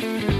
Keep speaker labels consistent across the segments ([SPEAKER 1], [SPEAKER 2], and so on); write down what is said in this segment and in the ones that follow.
[SPEAKER 1] Thank you.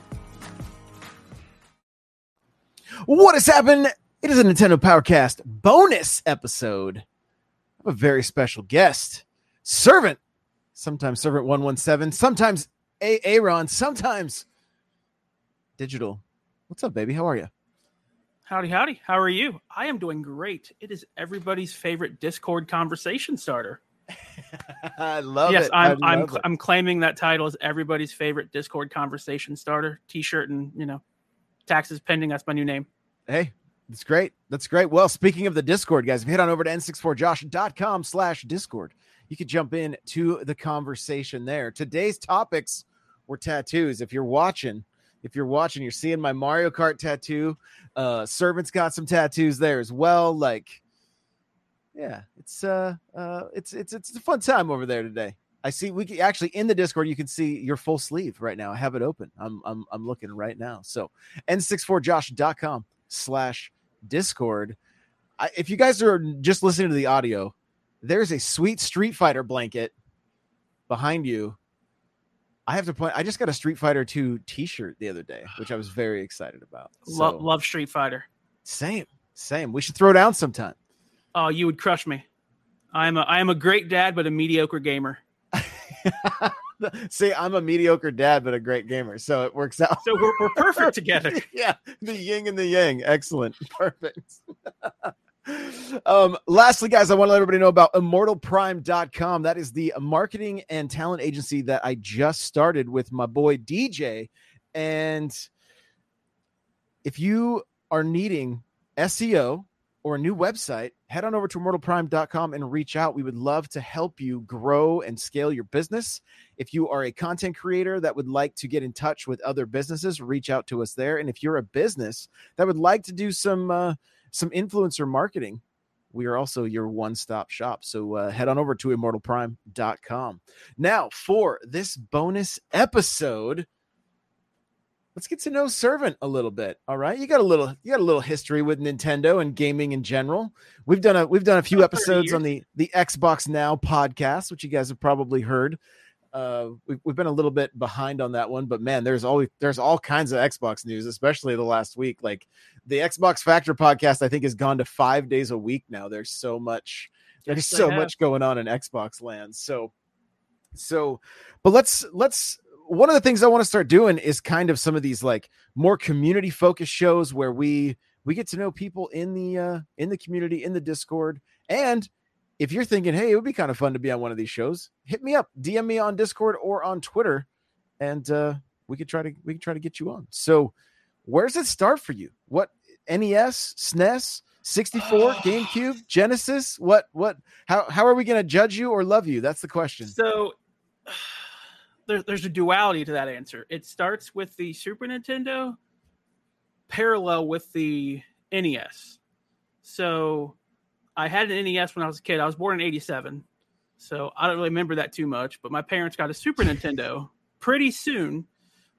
[SPEAKER 2] What has happened? It is a Nintendo Powercast bonus episode. I have a very special guest, Servant. Sometimes Servant 117, sometimes A- Aaron, sometimes Digital. What's up, baby? How are you?
[SPEAKER 3] Howdy, howdy. How are you? I am doing great. It is everybody's favorite Discord conversation starter.
[SPEAKER 2] I love
[SPEAKER 3] yes,
[SPEAKER 2] it.
[SPEAKER 3] Yes,
[SPEAKER 2] I'm
[SPEAKER 3] I'm
[SPEAKER 2] love it.
[SPEAKER 3] I'm claiming that title as everybody's favorite Discord conversation starter. T-shirt and you know, taxes pending. That's my new name.
[SPEAKER 2] Hey, that's great. That's great. Well, speaking of the Discord, guys, if you head on over to n64josh.com slash Discord, you could jump in to the conversation there. Today's topics were tattoos. If you're watching, if you're watching, you're seeing my Mario Kart tattoo. Uh Servant's got some tattoos there as well. Like, yeah, it's uh uh it's it's it's a fun time over there today. I see we can, actually in the Discord you can see your full sleeve right now. I have it open. I'm I'm I'm looking right now. So n64josh.com slash discord. If you guys are just listening to the audio, there's a sweet Street Fighter blanket behind you. I have to point. I just got a Street Fighter 2 T-shirt the other day, which I was very excited about.
[SPEAKER 3] Love love Street Fighter.
[SPEAKER 2] same, same. We should throw down sometime.
[SPEAKER 3] Oh, you would crush me. I am a I am a great dad, but a mediocre gamer.
[SPEAKER 2] See, I'm a mediocre dad, but a great gamer, so it works out.
[SPEAKER 3] So we're, we're perfect together.
[SPEAKER 2] yeah, the yin and the yang. Excellent. Perfect. um, lastly, guys, I want to let everybody know about immortalprime.com. That is the marketing and talent agency that I just started with my boy DJ. And if you are needing SEO or a new website, head on over to immortalprime.com and reach out. We would love to help you grow and scale your business. If you are a content creator that would like to get in touch with other businesses, reach out to us there. And if you're a business that would like to do some uh, some influencer marketing, we are also your one-stop shop. So uh, head on over to immortalprime.com. Now, for this bonus episode, let's get to know Servant a little bit. All right, you got a little you got a little history with Nintendo and gaming in general. We've done a we've done a few episodes on the the Xbox Now podcast, which you guys have probably heard. Uh, we've, we've been a little bit behind on that one, but man, there's always there's all kinds of Xbox news, especially the last week. Like the Xbox Factor podcast, I think has gone to five days a week now. There's so much there's
[SPEAKER 3] Yes,
[SPEAKER 2] so much going on in Xbox land. So so but let's let's one of the things I want to start doing is kind of some of these like more community focused shows where we we get to know people in the uh in the community in the Discord and if you're thinking, hey, it would be kind of fun to be on one of these shows, hit me up, DM me on Discord or on Twitter, and uh, we could try to we could try to get you on. So, where does it start for you? What NES, SNES, 64, GameCube, Genesis? What what? How how are we going to judge you or love you? That's the question.
[SPEAKER 3] So there, there's a duality to that answer. It starts with the Super Nintendo, parallel with the NES. So I had an NES when I was a kid. I was born in '87, so I don't really remember that too much. But my parents got a Super Nintendo pretty soon,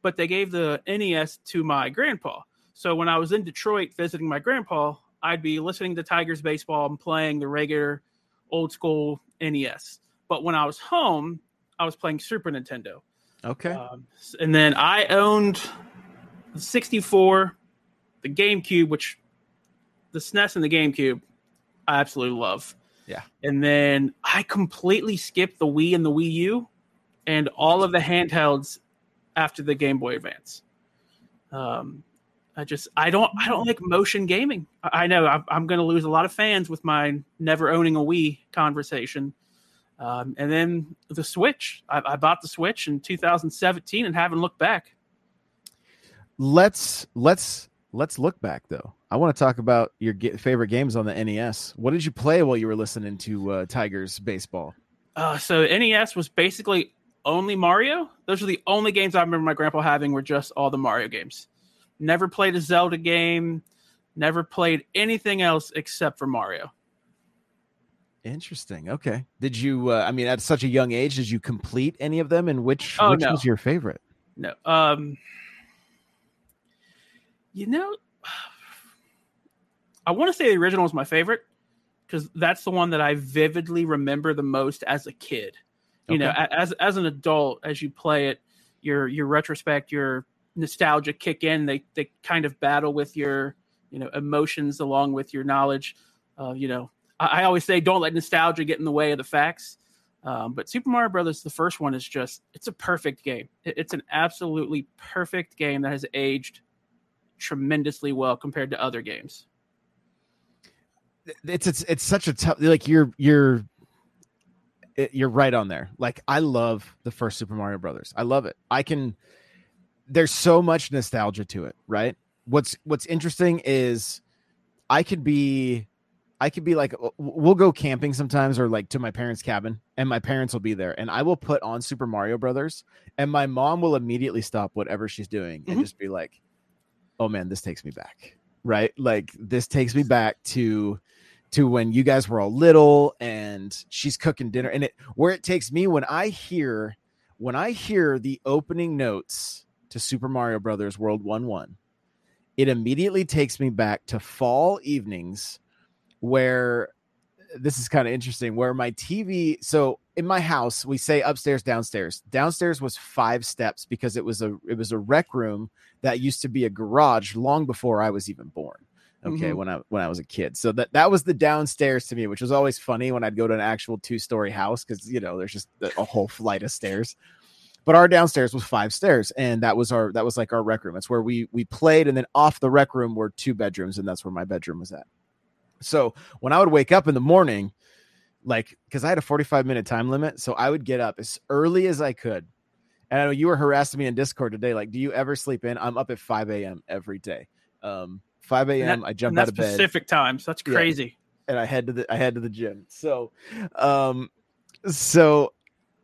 [SPEAKER 3] but they gave the NES to my grandpa. So when I was in Detroit visiting my grandpa, I'd be listening to Tigers baseball and playing the regular old school NES. But when I was home, I was playing Super Nintendo.
[SPEAKER 2] Okay.
[SPEAKER 3] Um, and then I owned the 64, the GameCube, which the SNES and the GameCube, I absolutely love.
[SPEAKER 2] Yeah.
[SPEAKER 3] And then I completely skipped the Wii and the Wii U and all of the handhelds after the Game Boy Advance. Um, I just I don't I don't like motion gaming. I, I know I'm, I'm going to lose a lot of fans with my never owning a Wii conversation. Um, and then the Switch. I, I bought the Switch in 2017 and haven't looked back.
[SPEAKER 2] Let's let's let's look back though. I want to talk about your ge- favorite games on the NES. What did you play while you were listening to uh, Tigers baseball?
[SPEAKER 3] Uh, so NES was basically only Mario. Those are the only games I remember my grandpa having were just all the Mario games. Never played a Zelda game. Never played anything else except for Mario.
[SPEAKER 2] Interesting. Okay. Did you? Uh, I mean, at such a young age, did you complete any of them? And which
[SPEAKER 3] Oh,
[SPEAKER 2] which
[SPEAKER 3] no.
[SPEAKER 2] was your favorite?
[SPEAKER 3] No. Um you know I want to say the original was my favorite because that's the one that I vividly remember the most as a kid. You know,
[SPEAKER 2] Okay.
[SPEAKER 3] a- as as an adult, as you play it, your your retrospect, your nostalgia kick in. They they kind of battle with your you know emotions along with your knowledge. Uh, you know, I, always say don't let nostalgia get in the way of the facts. Um, but Super Mario Brothers, the first one, is just it's a perfect game. It's an absolutely perfect game that has aged tremendously well compared to other games.
[SPEAKER 2] it's it's it's such a tough like you're you're you're right on there like i love the first super mario brothers i love it i can there's so much nostalgia to it right what's what's interesting is i could be i could be like we'll go camping sometimes or like to my parents cabin and my parents will be there and i will put on super mario brothers and my mom will immediately stop whatever she's doing and
[SPEAKER 3] Mhm.
[SPEAKER 2] just be like oh man this takes me back right like this takes me back to to when you guys were all little and she's cooking dinner and it where it takes me when i hear when i hear the opening notes to super mario brothers world 1 1 it immediately takes me back to fall evenings where this is kind of interesting where my tv so in my house we say upstairs downstairs. Downstairs was five steps because it was a it was a rec room that used to be a garage long before i was even born okay
[SPEAKER 3] Mhm.
[SPEAKER 2] when i when i was a kid. So that that was the downstairs to me which was always funny when i'd go to an actual two story house because you know there's just a a whole flight of stairs. But our downstairs was five stairs and that was our that was like our rec room. That's where we we played and then off the rec room were two bedrooms and that's where my bedroom was at so when i would wake up in the morning like because i had a 45 minute time limit so i would get up as early as i could and i know you were harassing me in discord today like do you ever sleep in i'm up at 5 a.m every day um 5 a.m i jump out
[SPEAKER 3] that's
[SPEAKER 2] of bed
[SPEAKER 3] Pacific times. That's
[SPEAKER 2] Yeah.
[SPEAKER 3] crazy.
[SPEAKER 2] and I head to the I head to the gym. So um so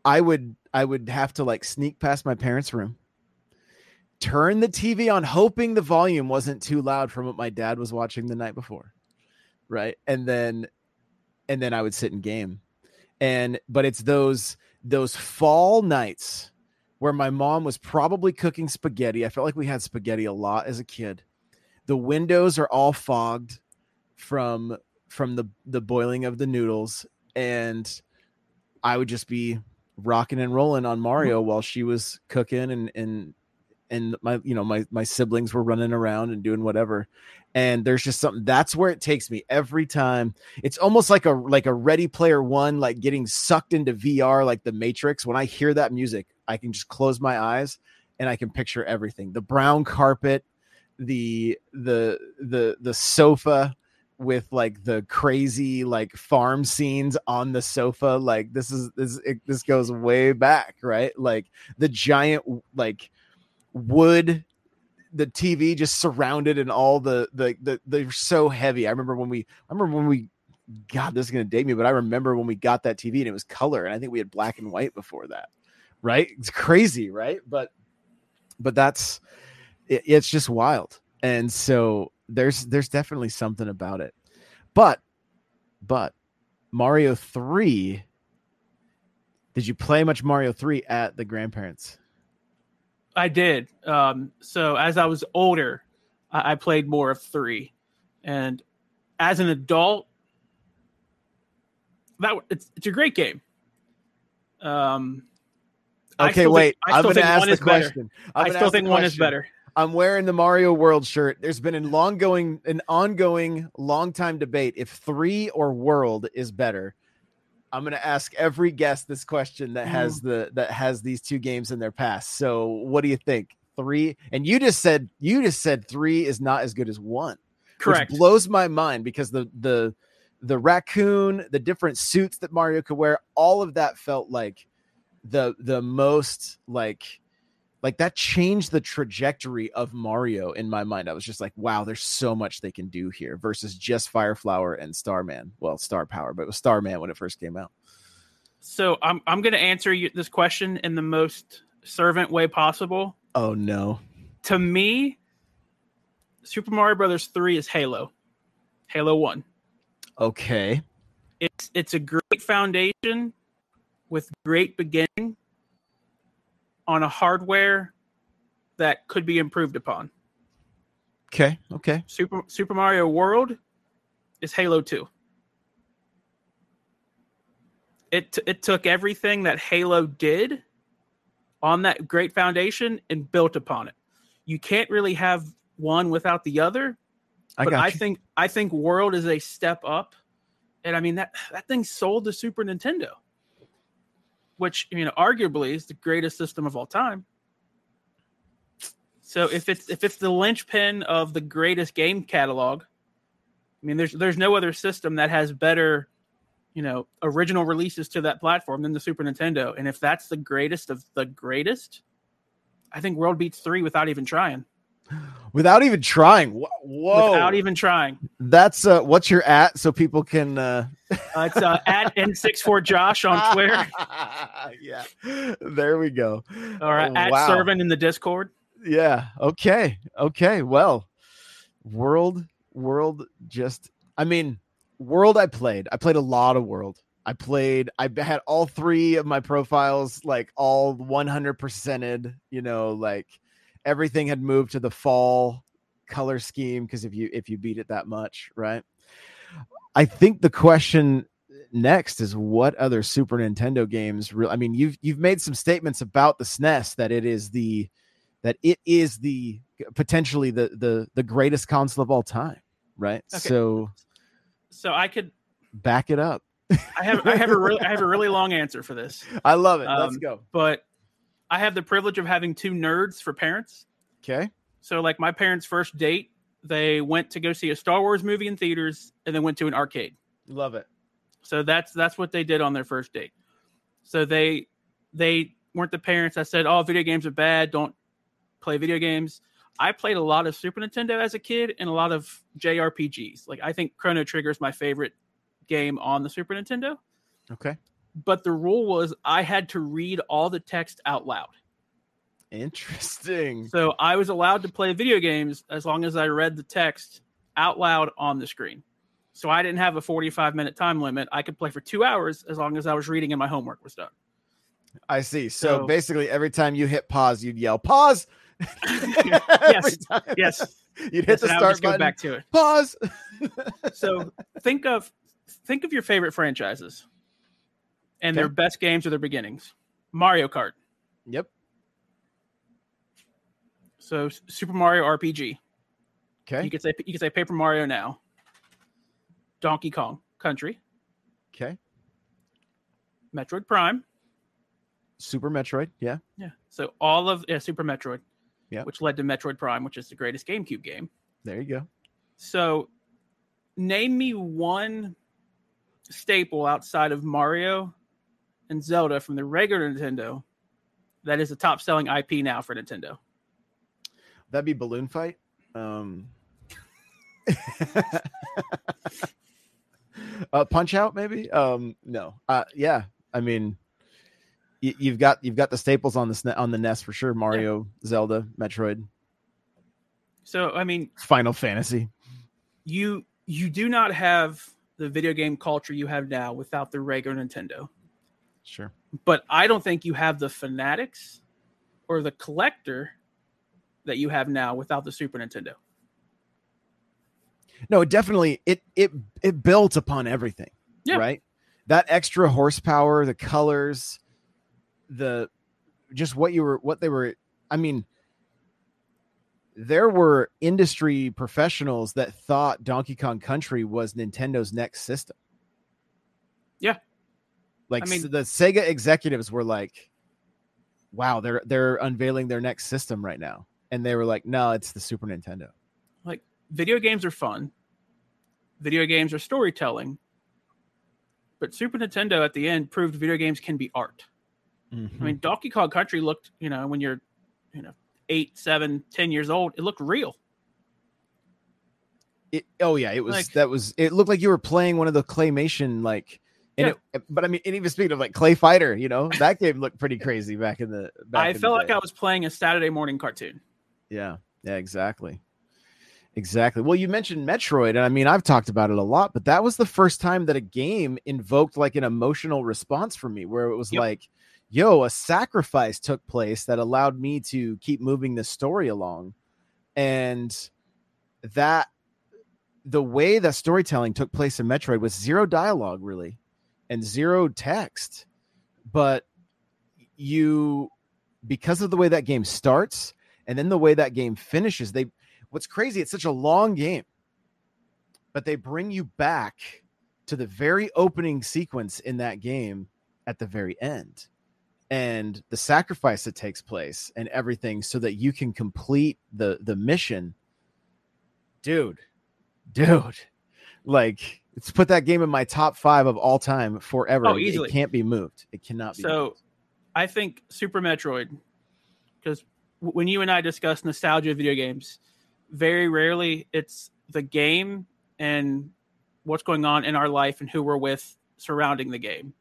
[SPEAKER 2] I would I would have to like sneak past my parents' room, turn the TV on, hoping the volume wasn't too loud from what my dad was watching the night before. Right. And then and then I would sit and game. And but it's those those fall nights where my mom was probably cooking spaghetti. I felt like we had spaghetti a lot as a kid. The windows are all fogged from from the the boiling of the noodles and I would just be rocking and rolling on Mario mm-hmm. while she was cooking and and and my you know my my siblings were running around and doing whatever and there's just something that's where it takes me every time. It's almost like a like a ready player one like getting sucked into VR like the matrix. When I hear that music I can just close my eyes and I can picture everything. The brown carpet the the the the sofa with like the crazy like farm scenes on the sofa like this is this it, this goes way back right? Like the giant like wood the TV just surrounded and all the the the they're so heavy. I remember when we I remember when we God, this is gonna date me, but I remember when we got that TV and it was color, and I think we had black and white before that. Right? It's crazy, right? But but that's it, it's just wild. And so there's there's definitely something about it. But but Mario 3 did you play much Mario 3 at the grandparents?
[SPEAKER 3] I did. Um, so as I was older, I, I played more of three, and as an adult, that it's, it's a great game. Um,
[SPEAKER 2] Okay, wait.
[SPEAKER 3] Think, I
[SPEAKER 2] I'm
[SPEAKER 3] still
[SPEAKER 2] going to
[SPEAKER 3] think
[SPEAKER 2] ask
[SPEAKER 3] one
[SPEAKER 2] the
[SPEAKER 3] is better.
[SPEAKER 2] question.
[SPEAKER 3] I still think one is better.
[SPEAKER 2] I'm wearing the Mario World shirt. There's been an long going, an ongoing, long time debate if three or World is better. I'm gonna ask every guest this question that has mm. the that has these two games in their past. So, what do you think? Three, and you just said you just said three is not as good as one.
[SPEAKER 3] Correct.
[SPEAKER 2] Which blows my mind because the the the raccoon, the different suits that Mario could wear, all of that felt like the the most like like that changed the trajectory of Mario in my mind. I was just like, wow, there's so much they can do here versus just Fireflower and Starman. Well, Star Power, but it was Starman when it first came out.
[SPEAKER 3] So I'm I'm going to answer you this question in the most servant way possible.
[SPEAKER 2] Oh no.
[SPEAKER 3] To me, Super Mario Brothers 3 is Halo. Halo 1.
[SPEAKER 2] Okay.
[SPEAKER 3] It's it's a great foundation with great beginning on a hardware that could be improved upon.
[SPEAKER 2] Okay. Okay.
[SPEAKER 3] Super Super Mario World is Halo 2. It t- it took everything that Halo did on that great foundation and built upon it. You can't really have one without the other.
[SPEAKER 2] I
[SPEAKER 3] but
[SPEAKER 2] got
[SPEAKER 3] I
[SPEAKER 2] you.
[SPEAKER 3] think I think World is a step up. And I mean that that thing sold the Super Nintendo, which you know arguably is the greatest system of all time. So if it's if it's the linchpin of the greatest game catalog, I mean there's there's no other system that has better, you know, original releases to that platform than the Super Nintendo. And if that's the greatest of the greatest, I think World beats 3 without even trying.
[SPEAKER 2] Without even trying. Whoa.
[SPEAKER 3] Without even trying.
[SPEAKER 2] That's uh what's your at so people can uh
[SPEAKER 3] Uh, it's uh, at N64Josh on Twitter
[SPEAKER 2] yeah. There we go.
[SPEAKER 3] or
[SPEAKER 2] Oh,
[SPEAKER 3] at
[SPEAKER 2] wow.
[SPEAKER 3] Servant in the Discord.
[SPEAKER 2] Yeah. Okay. Okay. Well, World, World just, I mean, World I played. I played a lot of World. I played, I had all three of my profiles, like all 100%ed, you know, like everything had moved to the fall color scheme because if you if you beat it that much right? I think the question next is what other super nintendo games real i mean you've you've made some statements about the snes that it is the that it is the potentially the the the greatest console of all time right?
[SPEAKER 3] Okay.
[SPEAKER 2] so
[SPEAKER 3] So I could
[SPEAKER 2] back it up.
[SPEAKER 3] I have I have a really I have a really long answer for this.
[SPEAKER 2] i love it. Let's
[SPEAKER 3] Um,
[SPEAKER 2] go.
[SPEAKER 3] But I have the privilege of having two nerds for parents.
[SPEAKER 2] okay
[SPEAKER 3] So like my parents' first date, they went to go see a Star Wars movie in theaters and then went to an arcade.
[SPEAKER 2] love it
[SPEAKER 3] So that's that's what they did on their first date. So they they weren't the parents that said, "Oh, video games are bad. Don't play video games." I played a lot of Super Nintendo as a kid and a lot of JRPGs. Like I think Chrono Trigger is my favorite game on the Super Nintendo.
[SPEAKER 2] okay
[SPEAKER 3] But the rule was I had to read all the text out loud.
[SPEAKER 2] interesting
[SPEAKER 3] So I was allowed to play video games as long as I read the text out loud on the screen. So I didn't have a 45 minute time limit. I could play for two hours as long as I was reading and my homework was done.
[SPEAKER 2] i see so
[SPEAKER 3] So-
[SPEAKER 2] basically every time you hit pause you'd yell pause
[SPEAKER 3] yes. Yes.
[SPEAKER 2] You'd hit
[SPEAKER 3] Yes,
[SPEAKER 2] the start
[SPEAKER 3] just go
[SPEAKER 2] button.
[SPEAKER 3] back to it.
[SPEAKER 2] Pause.
[SPEAKER 3] So think of think of your favorite franchises and their best games are their beginnings. Mario Kart.
[SPEAKER 2] yep.
[SPEAKER 3] So Super Mario RPG.
[SPEAKER 2] Okay.
[SPEAKER 3] You could say you could say Paper Mario now. Donkey Kong Country,
[SPEAKER 2] Okay.
[SPEAKER 3] Metroid Prime.
[SPEAKER 2] Super Metroid. Yeah.
[SPEAKER 3] Yeah. So all of yeah, Super Metroid.
[SPEAKER 2] Yeah.
[SPEAKER 3] Which led to Metroid Prime, which is the greatest GameCube game.
[SPEAKER 2] There you go.
[SPEAKER 3] So name me one staple outside of Mario and Zelda from the regular Nintendo that is the top selling IP now for Nintendo.
[SPEAKER 2] That'd be Balloon Fight. Um. uh, Punch Out, maybe. Um. No. Uh. Yeah. I mean, y- you've got you've got the staples on the SNE- on the NES for sure. Mario, Zelda, Metroid,
[SPEAKER 3] So I mean,
[SPEAKER 2] Final Fantasy.
[SPEAKER 3] you you do not have the video game culture you have now without the regular Nintendo.
[SPEAKER 2] Sure.
[SPEAKER 3] But I don't think you have the fanatics or the collector that you have now without the Super Nintendo.
[SPEAKER 2] No, it definitely it it it built upon everything.
[SPEAKER 3] Yeah.
[SPEAKER 2] Right. That extra horsepower, the colors, the just what you were what they were. I mean, there were industry professionals that thought Donkey Kong Country was Nintendo's next system.
[SPEAKER 3] Yeah.
[SPEAKER 2] Like
[SPEAKER 3] I mean-
[SPEAKER 2] the Sega executives were like, wow, they're they're unveiling their next system right now. And they were like, no, it's the Super Nintendo.
[SPEAKER 3] like video games are fun video games are storytelling but super nintendo at the end proved video games can be art i
[SPEAKER 2] Hmm.
[SPEAKER 3] mean donkey kong country looked you know when you're you know eight seven ten years old it looked real
[SPEAKER 2] It, oh yeah, it was
[SPEAKER 3] Like-
[SPEAKER 2] that was it looked like you were playing one of the claymation like and
[SPEAKER 3] Yeah.
[SPEAKER 2] it, eh, but I mean and even speaking of like Clay Fighter, you know, that game looked pretty crazy back in the back
[SPEAKER 3] i
[SPEAKER 2] in the
[SPEAKER 3] felt like i was playing a saturday morning cartoon
[SPEAKER 2] Yeah, yeah, exactly. Exactly. Well, you mentioned Metroid, and I mean, I've talked about it a lot, but that was the first time that a game invoked like an emotional response for me, where it was
[SPEAKER 3] Yep.
[SPEAKER 2] like, yo, a sacrifice took place that allowed me to keep moving the story along. And that the way that storytelling took place in Metroid was zero dialogue, really, and zero text. But you, because of the way that game starts, and then the way that game finishes they what's crazy it's such a long game but they bring you back to the very opening sequence in that game at the very end and the sacrifice that takes place and everything so that you can complete the the mission dude dude like let's put that game in my top five of all time forever
[SPEAKER 3] Oh,
[SPEAKER 2] It-
[SPEAKER 3] easily.
[SPEAKER 2] it can't be moved it cannot be
[SPEAKER 3] So,
[SPEAKER 2] moved.
[SPEAKER 3] I think Super Metroid, because when you and I discuss nostalgia of video games, very rarely it's the game and what's going on in our life and who we're with surrounding the game.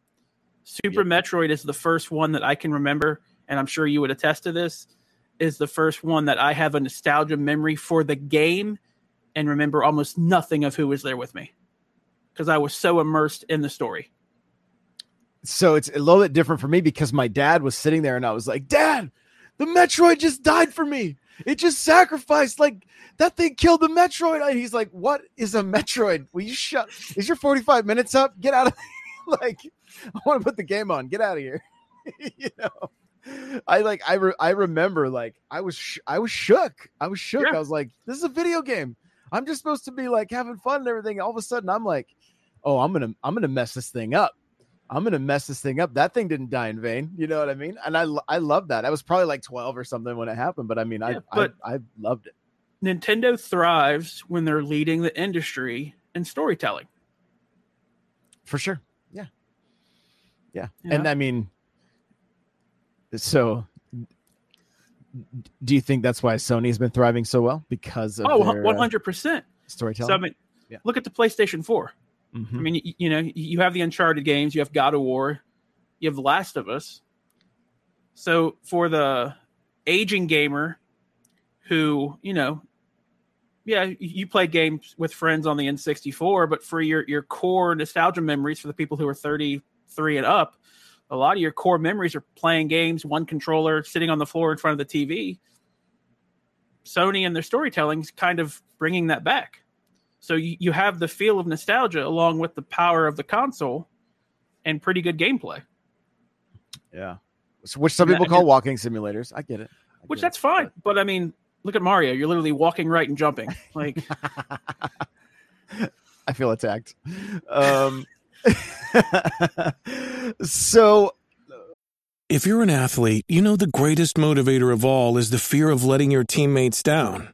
[SPEAKER 3] Super
[SPEAKER 2] Yep.
[SPEAKER 3] Metroid is the first one that I can remember, and I'm sure you would attest to this. Is the first one that I have a nostalgia memory for the game and remember almost nothing of who was there with me because I was so immersed in the story.
[SPEAKER 2] so it's a little bit different for me because my dad was sitting there and I was like, Dad, the Metroid just died for me. It just sacrificed. Like that thing killed the Metroid. And he's like, What is a Metroid? Will you shut? Is your 45 minutes up? Get out of like, I want to put the game on. Get out of here. you know, I like, I, re- I remember like, I was, sh- I was shook. I was shook.
[SPEAKER 3] Yeah.
[SPEAKER 2] I was like, This is a video game. I'm just supposed to be like having fun and everything. All of a sudden, I'm like, Oh, I'm to, I'm to mess this thing up. I'm gonna mess this thing up. That thing didn't die in vain. You know what I mean? And I I love that. I was probably like 12 or something when it happened, but I mean,
[SPEAKER 3] Yeah,
[SPEAKER 2] I,
[SPEAKER 3] but-
[SPEAKER 2] I I loved it
[SPEAKER 3] Nintendo thrives when they're leading the industry in storytelling.
[SPEAKER 2] for sure. Yeah, yeah.
[SPEAKER 3] You
[SPEAKER 2] And? I mean, so do you think that's why Sony's been thriving so well because of
[SPEAKER 3] Oh,
[SPEAKER 2] their, uh,
[SPEAKER 3] 100%.
[SPEAKER 2] storytelling?
[SPEAKER 3] So, I mean,
[SPEAKER 2] Yeah.
[SPEAKER 3] look at the PlayStation 4.
[SPEAKER 2] Mhm.
[SPEAKER 3] I mean, you, you know, you have the Uncharted games, you have God of War, you have The Last of Us. So, for the aging gamer who, you know, yeah, you- you play games with friends on the N64, but for your, your core nostalgia memories for the people who are 33 and up, a lot of your core memories are playing games, one controller, sitting on the floor in front of the TV. Sony and their storytelling is kind of bringing that back. So you, you have the feel of nostalgia along with the power of the console and pretty good gameplay,
[SPEAKER 2] yeah. So, which some
[SPEAKER 3] And that-
[SPEAKER 2] people
[SPEAKER 3] and
[SPEAKER 2] call
[SPEAKER 3] it-
[SPEAKER 2] walking simulators. I get it. I
[SPEAKER 3] which
[SPEAKER 2] get
[SPEAKER 3] that's
[SPEAKER 2] it.
[SPEAKER 3] fine. But I mean, look at Mario. You're literally walking right and jumping. Like,
[SPEAKER 2] I feel attacked. Um, so
[SPEAKER 4] If you're an athlete, you know the greatest motivator of all is the fear of letting your teammates down.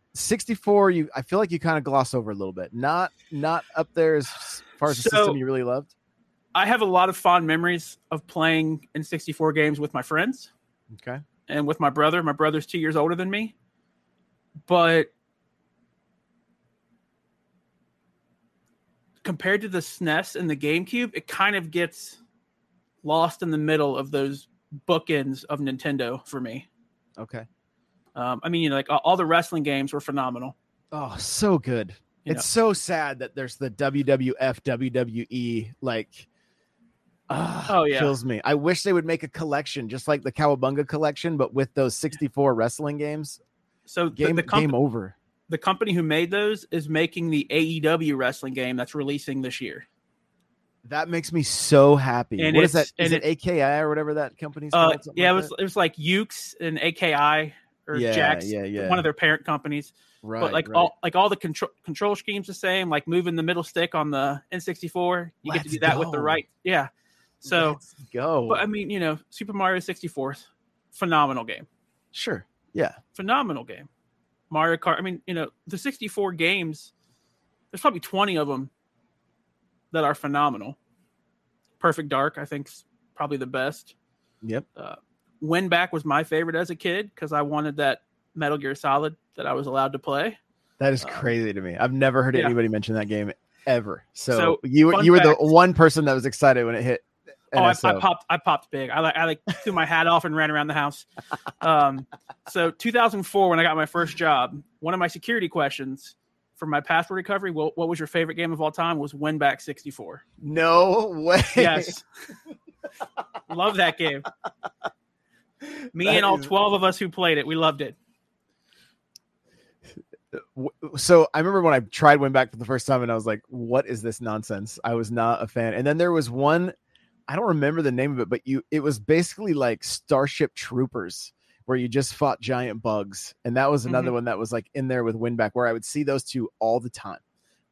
[SPEAKER 2] 64, you I feel like you kind of gloss over a little bit. Not not up there as far as the system you really loved.
[SPEAKER 3] I have a lot of fond memories of playing N64 games with my friends
[SPEAKER 2] Okay.
[SPEAKER 3] and with my brother. My brother's two years older than me. But compared to the SNES and the GameCube, it kind of gets lost in the middle of those bookends of Nintendo for me.
[SPEAKER 2] Okay.
[SPEAKER 3] Um, I mean, you know, like all, the wrestling games were phenomenal.
[SPEAKER 2] Oh, so good.
[SPEAKER 3] You
[SPEAKER 2] it's so sad that there's the WWF WWE like ah,
[SPEAKER 3] Oh, yeah.
[SPEAKER 2] kills me. I wish they would make a collection just like the Cowabunga collection, but with those 64 wrestling games.
[SPEAKER 3] so the,
[SPEAKER 2] Game
[SPEAKER 3] the, comp-
[SPEAKER 2] game over.
[SPEAKER 3] the company who made those is making the AEW wrestling game that's releasing this year.
[SPEAKER 2] That makes me so happy.
[SPEAKER 3] And
[SPEAKER 2] what is that? Is
[SPEAKER 3] and
[SPEAKER 2] it AKI or whatever that company's
[SPEAKER 3] Uh,
[SPEAKER 2] called?
[SPEAKER 3] Yeah, it was
[SPEAKER 2] that?
[SPEAKER 3] it was like Yuke's and AKI or
[SPEAKER 2] yeah,
[SPEAKER 3] Jakks,
[SPEAKER 2] yeah, yeah.
[SPEAKER 3] one of their parent companies.
[SPEAKER 2] right,
[SPEAKER 3] but like
[SPEAKER 2] right.
[SPEAKER 3] all like all the control control schemes the same, like moving the middle stick on the N64. You get to do that with the right. Yeah. So,
[SPEAKER 2] Let's go.
[SPEAKER 3] but I mean, you know, Super Mario 64, phenomenal game.
[SPEAKER 2] sure. Yeah.
[SPEAKER 3] Phenomenal game. Mario Kart. I mean, you know, the 64 games, there's probably 20 of them that are phenomenal. Perfect Dark, I think, is probably the best.
[SPEAKER 2] Yep.
[SPEAKER 3] Uh, Win Back was my favorite as a kid because I wanted that Metal Gear Solid that I was allowed to play.
[SPEAKER 2] That is
[SPEAKER 3] Um,
[SPEAKER 2] crazy to me. I've never heard
[SPEAKER 3] yeah.
[SPEAKER 2] anybody mention that game ever. So,
[SPEAKER 3] So,
[SPEAKER 2] you you were the one person that was excited when it hit.
[SPEAKER 3] Oh, I, I popped! I popped big. I like I like threw my hat off and ran around the house. Um, so 2004, when I got my first job, one of my security questions for my password recovery, what, what was your favorite game of all time? Was Win Back 64.
[SPEAKER 2] No way.
[SPEAKER 3] Yes, love that game. Me
[SPEAKER 2] That
[SPEAKER 3] and all
[SPEAKER 2] is-
[SPEAKER 3] 12 of us who played it, we loved it.
[SPEAKER 2] So I remember when I tried Win Back for the first time, and I was like, "What is this nonsense?" I was not a fan. And then there was one, I don't remember the name of it, but you, it was basically like Starship Troopers, where you just fought giant bugs, and that was another mm-hmm. one that was like in there with Win Back, where I would see those two all the time,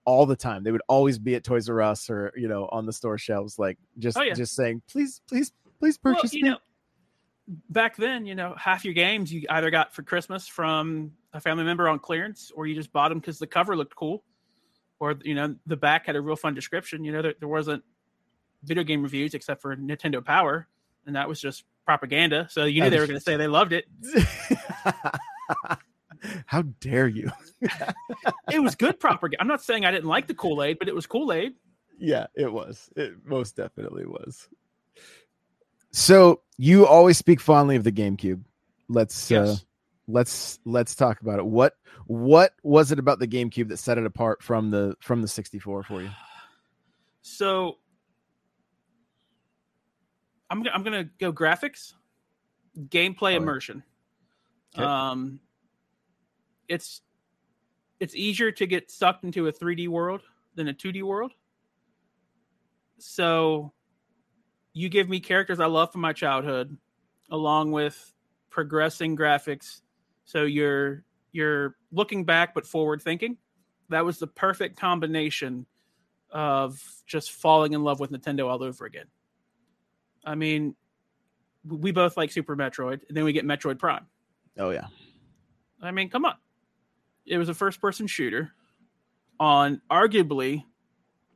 [SPEAKER 2] all the time. They would always be at Toys R Us or you know on the store shelves, like just
[SPEAKER 3] Oh, yeah.
[SPEAKER 2] just saying, "Please, please, please
[SPEAKER 3] Well,
[SPEAKER 2] purchase
[SPEAKER 3] you
[SPEAKER 2] me."
[SPEAKER 3] know, back then, you know, half your games you either got for Christmas from a family member on clearance, or you just bought them because the cover looked cool, or you know, the back had a real fun description. You know, there, there wasn't video game reviews except for Nintendo Power, and that was just propaganda. So you knew they were going to say they loved it.
[SPEAKER 2] How dare you?
[SPEAKER 3] It was good propaganda. I'm not saying I didn't like the Kool Aid, but it was Kool Aid.
[SPEAKER 2] Yeah, it was. It most definitely was. So you always speak fondly of the GameCube. Let's uh, let's let's talk about it. What what was it about the GameCube that set it apart from the from the 64 for you?
[SPEAKER 3] So I'm I'm gonna go graphics, gameplay immersion.
[SPEAKER 2] Okay.
[SPEAKER 3] Um, it's it's easier to get sucked into a 3D world than a 2D world. So you give me characters I love from my childhood, along with progressing graphics. So you're you're looking back but forward thinking. That was the perfect combination of just falling in love with Nintendo all over again. I mean, we both like Super Metroid, and then we get Metroid Prime.
[SPEAKER 2] Oh yeah.
[SPEAKER 3] I mean, come on. It was a first person shooter on arguably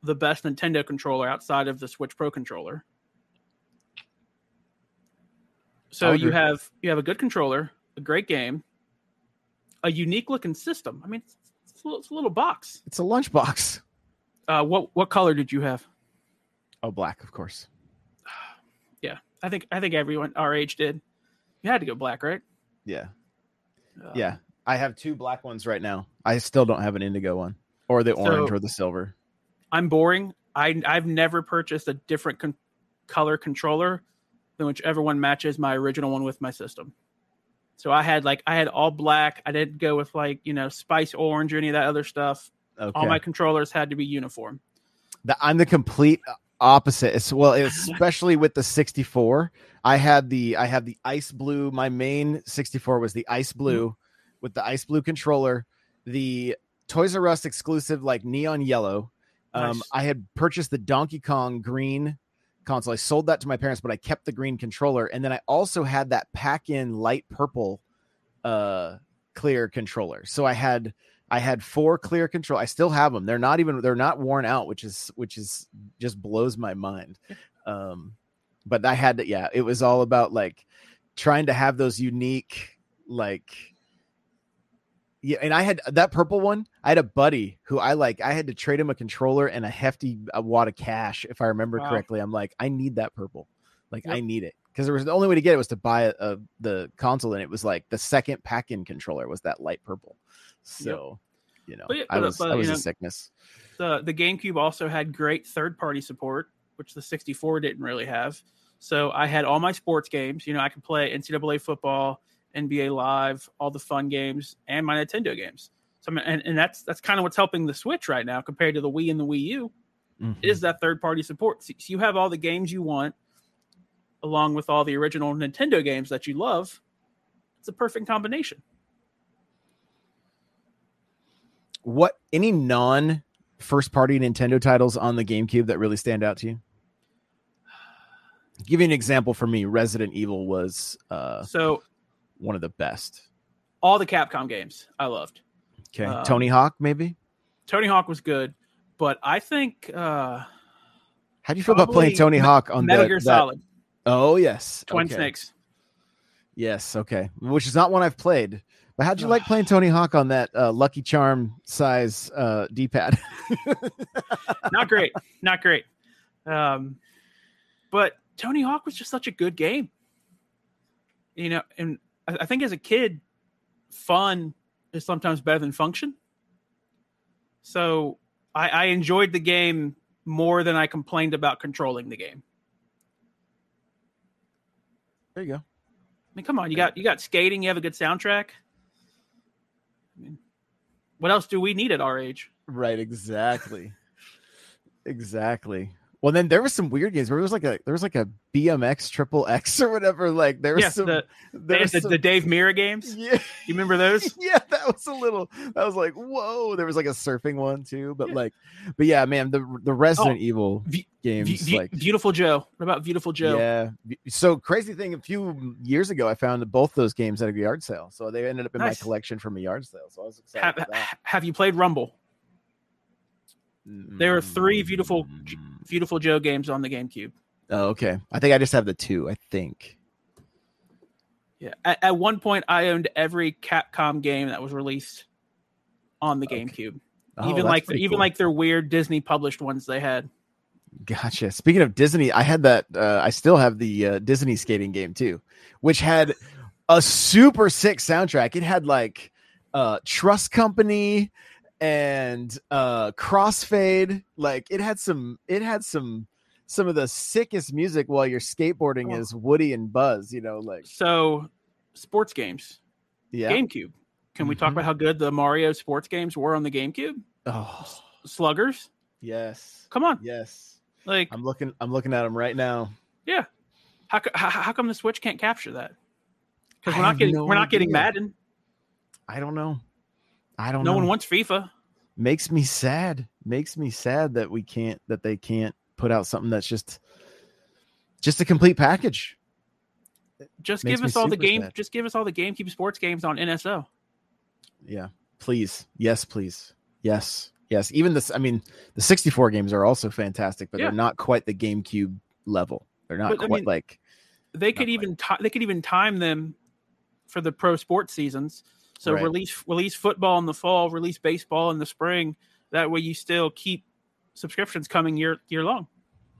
[SPEAKER 3] the best Nintendo controller outside of the Switch Pro controller. So you have you have a good controller, a great game, a unique looking system. I mean, it's, it's, a, little, it's a little box.
[SPEAKER 2] It's a lunchbox.
[SPEAKER 3] Uh, what what color did you have?
[SPEAKER 2] Oh, black, of course.
[SPEAKER 3] Yeah, I think I think everyone our age did. You had to go black, right?
[SPEAKER 2] Yeah.
[SPEAKER 3] Uh,
[SPEAKER 2] Yeah. I have two black ones right now. I still don't have an indigo one or the orange
[SPEAKER 3] So-
[SPEAKER 2] or the silver.
[SPEAKER 3] I'm boring. I I've never purchased a different con- color controller than whichever one matches my original one with my system. So I had like I had all black. I didn't go with like you know spice orange or any of that other stuff.
[SPEAKER 2] Okay.
[SPEAKER 3] All my controllers had to be uniform.
[SPEAKER 2] The, I'm the complete opposite. It's, well, especially with the 64. I had the I had the ice blue. My main 64 was the ice blue with the ice blue controller. The Toys R Us exclusive like neon yellow. Um,
[SPEAKER 3] Nice.
[SPEAKER 2] I had purchased the Donkey Kong green console. I sold that to my parents, but I kept the green controller. And then I also had that pack in light purple uh clear controller. So I had I had four clear control. I still have them. They're not even they're not worn out, which is which is just blows my mind. Um but I had to yeah, it was all about like trying to have those unique like yeah, and I had that purple one. I had a buddy who I like. I had to trade him a controller and a hefty uh, wad of cash, if I remember
[SPEAKER 3] Wow.
[SPEAKER 2] correctly. I'm like, I need that purple. Like, I need it because there was the only way to get it was to buy a, a, the console, and it was like the second pack-in controller was that light purple. So you know,
[SPEAKER 3] But yeah,
[SPEAKER 2] I was
[SPEAKER 3] but,
[SPEAKER 2] I was
[SPEAKER 3] know-
[SPEAKER 2] a sickness.
[SPEAKER 3] the the GameCube also had great third party support, which the 64 didn't really have. So I had all my sports games. You know, I could play NCAA football, NBA Live, all the fun games, and my Nintendo games. So and, and that's that's kind of what's helping the Switch right now compared to the Wii and the Wii U
[SPEAKER 2] Mhm.
[SPEAKER 3] is that third party support. So so you have all the games you want, along with all the original Nintendo games that you love. It's a perfect combination.
[SPEAKER 2] what any non first party Nintendo titles on the GameCube that really stand out to you? Give you an example for me. Resident Evil was uh,
[SPEAKER 3] So
[SPEAKER 2] one of the best.
[SPEAKER 3] all the Capcom games I loved.
[SPEAKER 2] Okay,
[SPEAKER 3] Um,
[SPEAKER 2] Tony Hawk, maybe.
[SPEAKER 3] Tony Hawk was good, but I think uh
[SPEAKER 2] How do you feel about playing Tony
[SPEAKER 3] Me-
[SPEAKER 2] Hawk on
[SPEAKER 3] Metal
[SPEAKER 2] the,
[SPEAKER 3] Gear
[SPEAKER 2] that-
[SPEAKER 3] Solid,
[SPEAKER 2] Oh yes,
[SPEAKER 3] Twin
[SPEAKER 2] okay.
[SPEAKER 3] Snakes.
[SPEAKER 2] Yes, okay. Which is not one I've played. But how'd you like playing Tony Hawk on that uh, Lucky Charm size uh, D-pad?
[SPEAKER 3] Not great, not great. Um, but Tony Hawk was just such a good game. You know, and I, I think as a kid, fun is sometimes better than function. So I, I enjoyed the game more than I complained about controlling the game.
[SPEAKER 2] there you go.
[SPEAKER 3] I mean, come on, you got you got skating, you have a good soundtrack. I mean, what else do we need at our age?
[SPEAKER 2] Right, exactly. exactly. Well, then there was some weird games where there was like a there was like a BMX triple X or whatever. Like there was
[SPEAKER 3] Yes,
[SPEAKER 2] some,
[SPEAKER 3] the,
[SPEAKER 2] there was
[SPEAKER 3] the,
[SPEAKER 2] some-
[SPEAKER 3] the Dave Mirra games.
[SPEAKER 2] yeah,
[SPEAKER 3] You remember those?
[SPEAKER 2] yeah, that was a little. That was like whoa. There was like a surfing one too, but like, but yeah, man, the the oh, Resident Evil
[SPEAKER 3] V-
[SPEAKER 2] games
[SPEAKER 3] V-
[SPEAKER 2] like
[SPEAKER 3] Viewtiful Joe. What about Viewtiful Joe?
[SPEAKER 2] Yeah. So crazy thing, a few years ago, I found both those games at a yard sale. So they ended up in
[SPEAKER 3] Nice.
[SPEAKER 2] my collection from a yard sale. So I was excited.
[SPEAKER 3] Have,
[SPEAKER 2] that.
[SPEAKER 3] have you played Rumble? There are three Viewtiful, Viewtiful Joe games on the GameCube.
[SPEAKER 2] Oh, okay. I think I just have the two. I think.
[SPEAKER 3] Yeah. At, at one point, I owned every Capcom game that was released on the
[SPEAKER 2] Okay.
[SPEAKER 3] GameCube.
[SPEAKER 2] Oh,
[SPEAKER 3] even like even
[SPEAKER 2] cool.
[SPEAKER 3] like their weird Disney published ones they had.
[SPEAKER 2] Gotcha. Speaking of Disney, I had that. Uh, I still have the uh, Disney skating game too, which had a super sick soundtrack. It had like uh, Trust Company and uh, Crossfade. Like it had some. It had some. Some of the sickest music while you're skateboarding
[SPEAKER 3] Oh.
[SPEAKER 2] is Woody and Buzz. You know, like
[SPEAKER 3] So, sports games,
[SPEAKER 2] yeah.
[SPEAKER 3] GameCube. Can we talk
[SPEAKER 2] Mhm.
[SPEAKER 3] about how good the Mario sports games were on the GameCube?
[SPEAKER 2] Oh
[SPEAKER 3] Sluggers,
[SPEAKER 2] yes,
[SPEAKER 3] come on!
[SPEAKER 2] yes.
[SPEAKER 3] Like,
[SPEAKER 2] I'm looking. I'm looking at them right now.
[SPEAKER 3] Yeah how, how how come the Switch can't capture that? Because we're not getting we're not getting. Madden.
[SPEAKER 2] I don't know. I don't
[SPEAKER 3] No
[SPEAKER 2] know.
[SPEAKER 3] one wants FIFA.
[SPEAKER 2] Makes me sad makes me sad that we can't that they can't put out something that's just just a complete package
[SPEAKER 3] Just
[SPEAKER 2] Makes
[SPEAKER 3] give us all the game.
[SPEAKER 2] sad.
[SPEAKER 3] Just give us all the GameCube sports games on NSO.
[SPEAKER 2] yeah please yes please yes yes even this i mean the 64 games are also fantastic but
[SPEAKER 3] Yeah.
[SPEAKER 2] they're not quite the gamecube level they're not
[SPEAKER 3] But, I
[SPEAKER 2] quite
[SPEAKER 3] mean,
[SPEAKER 2] like
[SPEAKER 3] They could even ti they could even time them for the pro sports seasons. So
[SPEAKER 2] Right.
[SPEAKER 3] release release football in the fall, release baseball in the spring. That way, you still keep subscriptions coming year year long.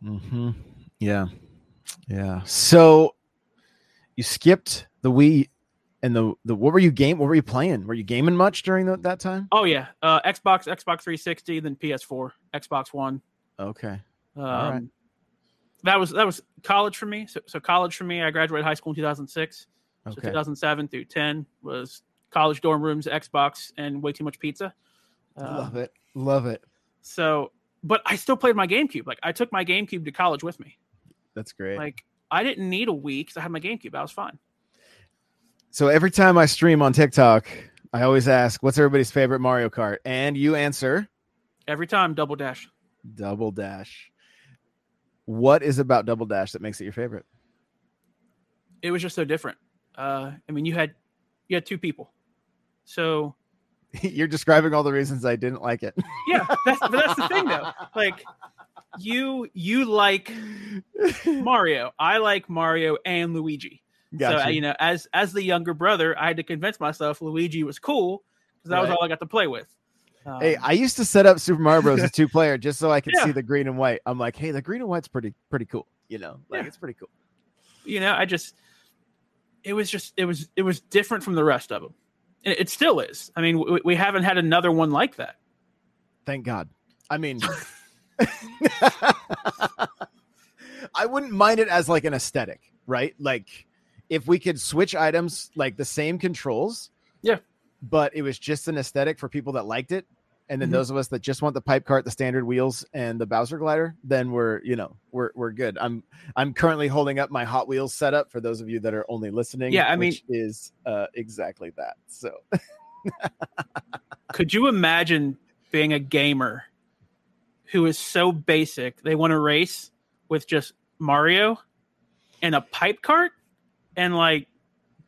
[SPEAKER 2] hmm yeah yeah so you skipped the wii and the the what were you game what were you playing were you gaming much during the, that time
[SPEAKER 3] Oh yeah, uh, Xbox, Xbox 360, then PS4, Xbox One.
[SPEAKER 2] okay
[SPEAKER 3] Um,
[SPEAKER 2] right.
[SPEAKER 3] That was that was college for me. So, so college for me, I graduated high school in 2006. So
[SPEAKER 2] okay
[SPEAKER 3] 2007 through 10 was college dorm rooms, Xbox, and way too much pizza. Uh,
[SPEAKER 2] love it love it
[SPEAKER 3] So, but I still played my GameCube. Like I took my GameCube to college with me.
[SPEAKER 2] that's great
[SPEAKER 3] Like I didn't need a Wii because I had my GameCube. I was fine.
[SPEAKER 2] So every time I stream on TikTok, I always ask, "What's everybody's favorite Mario Kart?" And you answer
[SPEAKER 3] Every time, Double Dash.
[SPEAKER 2] Double Dash. What is about Double Dash that makes it your favorite?
[SPEAKER 3] It was just so different. Uh, I mean, you had you had two people. So
[SPEAKER 2] You're describing all the reasons I didn't like it.
[SPEAKER 3] yeah, that's but that's the thing though. Like you you like Mario. I like Mario and Luigi.
[SPEAKER 2] Gotcha.
[SPEAKER 3] So you know, as as the younger brother, I had to convince myself Luigi was cool because that was all I got to play with. Um,
[SPEAKER 2] hey, I used to set up Super Mario Bros. as two player just so I could
[SPEAKER 3] Yeah.
[SPEAKER 2] see the green and white. I'm like, hey, the green and white's pretty pretty cool. You know, like
[SPEAKER 3] Yeah.
[SPEAKER 2] it's pretty cool.
[SPEAKER 3] you know, I just it was just it was it was different from the rest of them. And it still is. I mean, we, we haven't had another one like that.
[SPEAKER 2] Thank God. I mean, I wouldn't mind it as like an aesthetic, right? Like if we could switch items like the same controls.
[SPEAKER 3] Yeah.
[SPEAKER 2] But it was just an aesthetic for people that liked it. And then
[SPEAKER 3] Mhm.
[SPEAKER 2] those of us that just want the pipe cart, the standard wheels, and the Bowser glider, then we're, you know, we're we're good. I'm I'm currently holding up my Hot Wheels setup for those of you that are only listening.
[SPEAKER 3] Yeah, I mean-
[SPEAKER 2] is uh exactly that. So
[SPEAKER 3] Could you imagine being a gamer who is so basic they want to race with just Mario and a pipe cart and like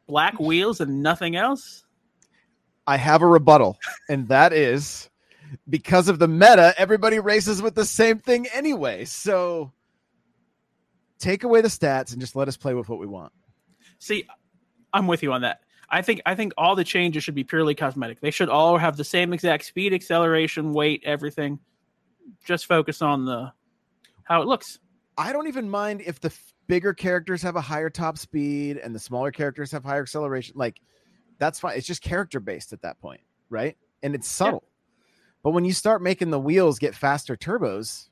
[SPEAKER 3] black wheels and nothing else?
[SPEAKER 2] I have a rebuttal, and that is because of the meta, everybody races with the same thing anyway. So take away the stats and just let us play with what we want.
[SPEAKER 3] See, I'm with you on that. I think I think all the changes should be purely cosmetic. They should all have the same exact speed, acceleration, weight, everything. Just focus on the how it looks.
[SPEAKER 2] I don't even mind if the bigger characters have a higher top speed and the smaller characters have higher acceleration. Like that's fine. It's just character based at that point, right? And it's subtle. But when you start making the wheels get faster turbos,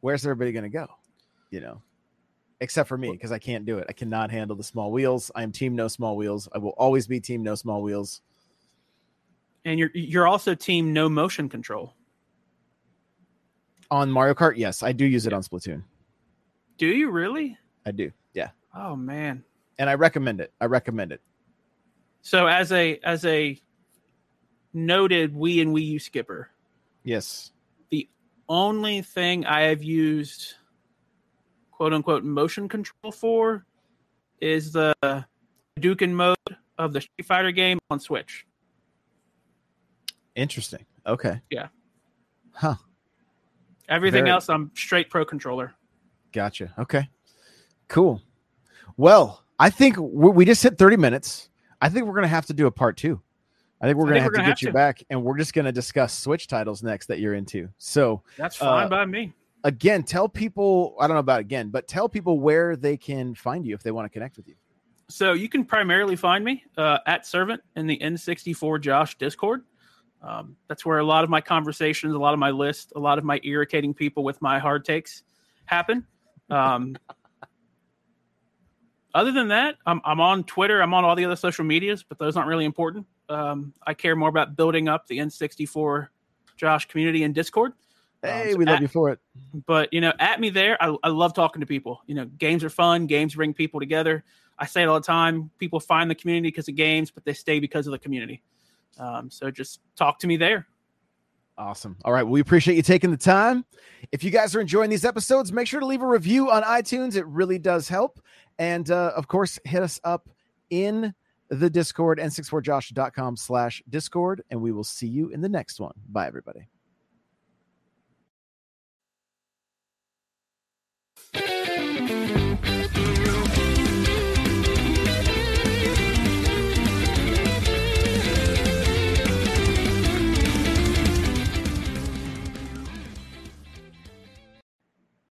[SPEAKER 2] where's everybody going to go? You know, except for me because I can't do it. I cannot handle the small wheels. I am team no small wheels. I will always be team no small wheels.
[SPEAKER 3] And you're you're also team no motion control.
[SPEAKER 2] On Mario Kart, yes, I do use it on Splatoon.
[SPEAKER 3] Do you really?
[SPEAKER 2] I do. Yeah.
[SPEAKER 3] Oh man.
[SPEAKER 2] And I recommend it. I recommend it.
[SPEAKER 3] So as a as a noted Wii and Wii U skipper,
[SPEAKER 2] Yes.
[SPEAKER 3] The only thing I have used quote unquote motion control for is the Dukin mode of the Street Fighter game on Switch.
[SPEAKER 2] Interesting. Okay.
[SPEAKER 3] Yeah.
[SPEAKER 2] Huh.
[SPEAKER 3] Everything
[SPEAKER 2] Very-
[SPEAKER 3] else I'm straight pro controller.
[SPEAKER 2] Gotcha. Okay. Cool. Well, I think we we just hit 30 minutes. I think we're going to have to do a part two. I think we're going to have to get you
[SPEAKER 3] to.
[SPEAKER 2] back and we're just going to discuss Switch titles next that you're into. So,
[SPEAKER 3] That's fine
[SPEAKER 2] Uh,
[SPEAKER 3] by me.
[SPEAKER 2] again, tell people, I don't know about again, but tell people where they can find you if they want to connect with you.
[SPEAKER 3] So you can primarily find me uh, at Servant in the N64 Josh Discord. Um, that's where a lot of my conversations, a lot of my list, a lot of my irritating people with my hard takes happen. Um, other than that, I'm, I'm on Twitter. I'm on all the other social medias, but those aren't really important. Um, I care more about building up the N64 Josh community in Discord. Um,
[SPEAKER 2] Hey,
[SPEAKER 3] so
[SPEAKER 2] we love
[SPEAKER 3] at-
[SPEAKER 2] you for it.
[SPEAKER 3] but you know at me there I, I love talking to people you know games are fun games bring people together i say it all the time people find the community because of games but they stay because of the community um, so just talk to me there
[SPEAKER 2] Awesome. All right. Well, We appreciate you taking the time. If you guys are enjoying these episodes, make sure to leave a review on iTunes. It really does help. And uh, of course, hit us up in the Discord, n64josh.com slash Discord, and we will see you in the next one. Bye, everybody.